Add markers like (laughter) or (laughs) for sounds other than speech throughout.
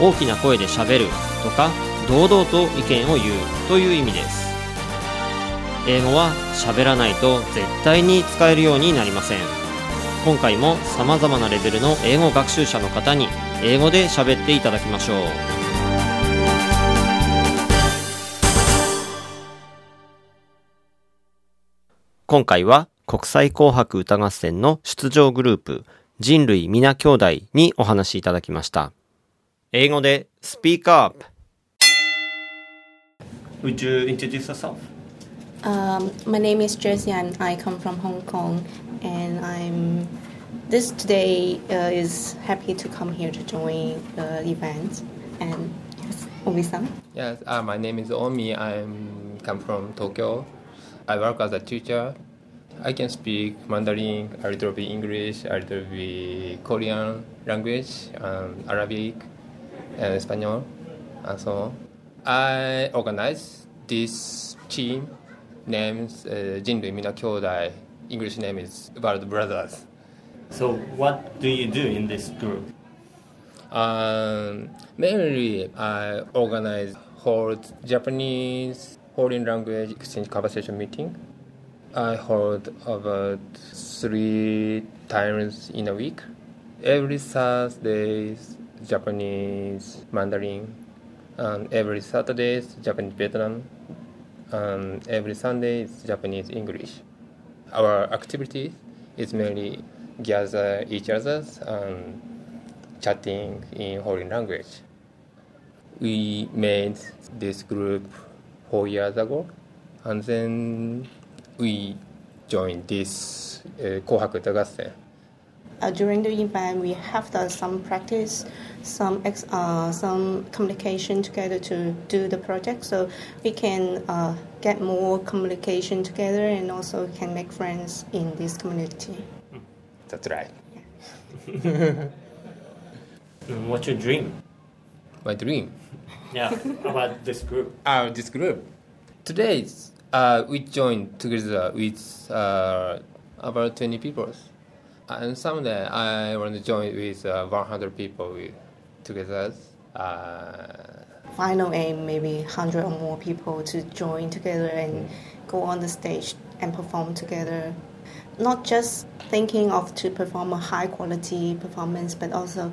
大きな声でしゃべるとか堂々と意見を言うという意味です。英語は喋らないと絶対に使えるようになりません。今回も様々なレベルの英語学習者の方に英語で喋っていただきましょう。今回は国際紅白歌合戦の出場グループ人類皆兄弟にお話しいただきました。英語で Speak Up Would you introduce yourself? Um, my name is Jessie and I come from Hong Kong and I'm this today uh, is happy to come here to join the event and yes, Omi-san. Yes, uh, my name is Omi. I come from Tokyo. I work as a teacher. I can speak Mandarin, a little bit English, a little bit Korean language, um, Arabic, and Espanol, and so on. I organize this team names uh, Mina Kyodai. English name is World Brothers. So what do you do in this group? Um, mainly, I organize hold Japanese foreign language exchange conversation meeting. I hold about three times in a week. Every Thursday, Japanese Mandarin, and every Saturday is Japanese Vietnam, and every Sunday is Japanese English. Our activity is mainly gather each other's and chatting in foreign language. We made this group four years ago, and then we joined this uh, Kohaku Utagassen. Uh, during the event, we have done some practice, some ex, uh, some communication together to do the project, so we can uh, get more communication together and also can make friends in this community. That's right. Mm, (laughs) What's your dream? My dream. Yeah, about this group. (laughs) Uh, this group. Today, uh, we joined together with uh, about 20 people. And someday I want to join with uh, 100 people with, together. Uh, Final aim, maybe 100 or more people to join together and go on the stage and perform together. Not just thinking of to perform a high quality performance, but also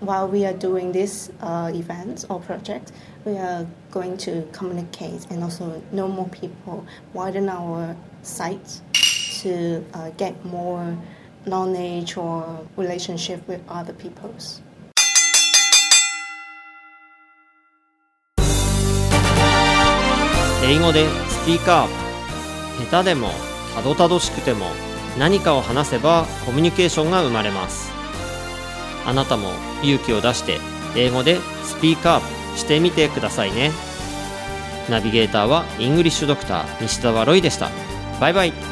while we are doing this uh, event or project, we are going to communicate and also know more people, widen our sight to uh, get more knowledge or relationship with other peoples. 英語でスピーカー下手でもたどたどしくても何かを話せばコミュニケーションが生まれます。あなたも勇気を出して英語でスピーカーしてみてくださいね。ナビゲーターはイングリッシュドクター西澤ロイでした。バイバイ。